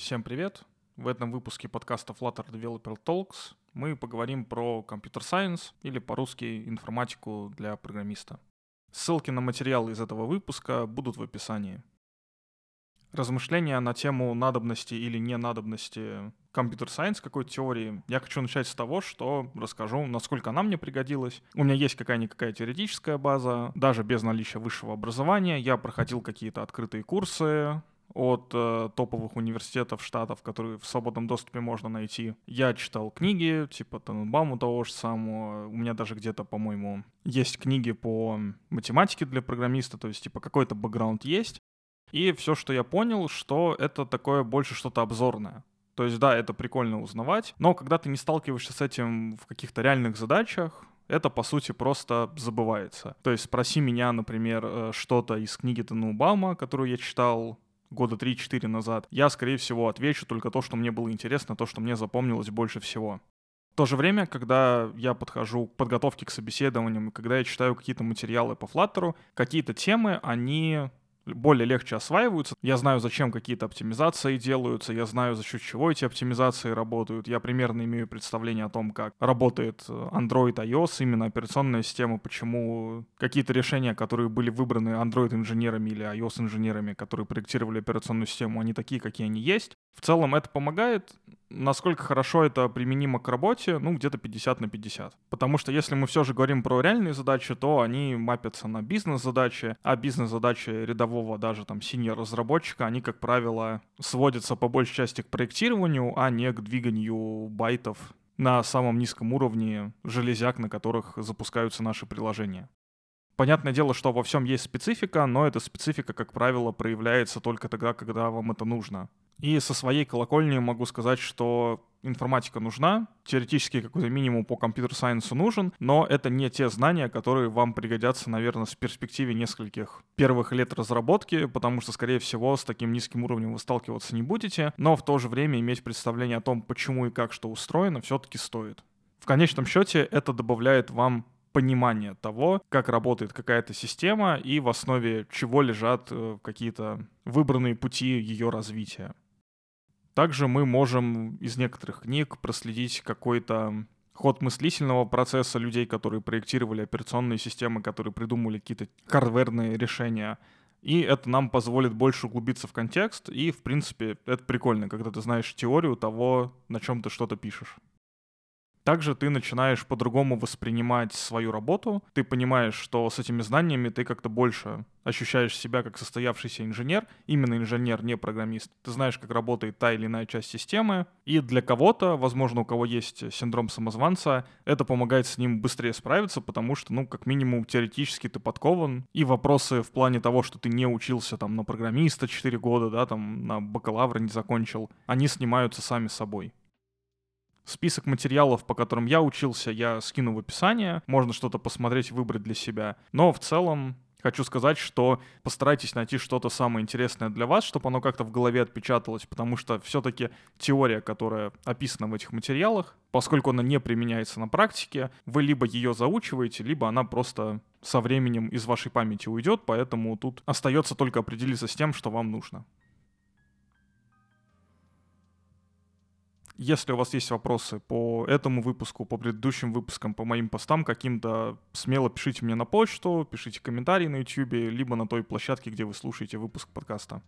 Всем привет! В этом выпуске подкаста Flutter Developer Talks мы поговорим про компьютер сайенс или по-русски информатику для программиста. Ссылки на материалы из этого выпуска будут в описании. Размышления на тему надобности или ненадобности компьютер сайенс какой-то теории. Я хочу начать с того, что расскажу, насколько она мне пригодилась. У меня есть какая-никакая теоретическая база, даже без наличия высшего образования. Я проходил какие-то открытые курсы, от э, топовых университетов штатов, которые в свободном доступе можно найти. Я читал книги, типа Таненбауму того же самого. У меня даже где-то, по-моему, есть книги по математике для программиста, то есть, типа, какой-то бэкграунд есть. И все, что я понял, что это такое больше что-то обзорное. То есть, да, это прикольно узнавать, но когда ты не сталкиваешься с этим в каких-то реальных задачах, это, по сути, просто забывается. То есть спроси меня, например, э, что-то из книги Танубаума, которую я читал года 3-4 назад, я, скорее всего, отвечу только то, что мне было интересно, то, что мне запомнилось больше всего. В то же время, когда я подхожу к подготовке к собеседованиям, когда я читаю какие-то материалы по Flutter, какие-то темы, они более легче осваиваются. Я знаю, зачем какие-то оптимизации делаются, я знаю, за счет чего эти оптимизации работают. Я примерно имею представление о том, как работает э, Android, iOS, именно операционная система, почему какие-то решения, которые были выбраны Android-инженерами или iOS-инженерами, которые проектировали операционную систему, они такие, какие они есть. В целом это помогает. Насколько хорошо это применимо к работе, ну, где-то 50 на 50. Потому что если мы все же говорим про реальные задачи, то они мапятся на бизнес-задачи, а бизнес-задачи рядового даже там синьор-разработчика, они, как правило, сводятся по большей части к проектированию, а не к двиганию байтов на самом низком уровне железяк, на которых запускаются наши приложения. Понятное дело, что во всем есть специфика, но эта специфика, как правило, проявляется только тогда, когда вам это нужно. И со своей колокольни могу сказать, что информатика нужна, теоретически какой-то минимум по компьютер-сайенсу нужен, но это не те знания, которые вам пригодятся, наверное, в перспективе нескольких первых лет разработки, потому что, скорее всего, с таким низким уровнем вы сталкиваться не будете, но в то же время иметь представление о том, почему и как что устроено, все-таки стоит. В конечном счете это добавляет вам понимание того, как работает какая-то система и в основе чего лежат э, какие-то выбранные пути ее развития. Также мы можем из некоторых книг проследить какой-то ход мыслительного процесса людей, которые проектировали операционные системы, которые придумывали какие-то хардверные решения. И это нам позволит больше углубиться в контекст, и, в принципе, это прикольно, когда ты знаешь теорию того, на чем ты что-то пишешь. Также ты начинаешь по-другому воспринимать свою работу. Ты понимаешь, что с этими знаниями ты как-то больше ощущаешь себя как состоявшийся инженер, именно инженер, не программист. Ты знаешь, как работает та или иная часть системы. И для кого-то, возможно, у кого есть синдром самозванца, это помогает с ним быстрее справиться, потому что, ну, как минимум, теоретически ты подкован. И вопросы в плане того, что ты не учился там на программиста 4 года, да, там на бакалавра не закончил, они снимаются сами собой. Список материалов, по которым я учился, я скину в описание. Можно что-то посмотреть, выбрать для себя. Но в целом Хочу сказать, что постарайтесь найти что-то самое интересное для вас, чтобы оно как-то в голове отпечаталось, потому что все-таки теория, которая описана в этих материалах, поскольку она не применяется на практике, вы либо ее заучиваете, либо она просто со временем из вашей памяти уйдет, поэтому тут остается только определиться с тем, что вам нужно. Если у вас есть вопросы по этому выпуску, по предыдущим выпускам, по моим постам каким-то, смело пишите мне на почту, пишите комментарии на YouTube, либо на той площадке, где вы слушаете выпуск подкаста.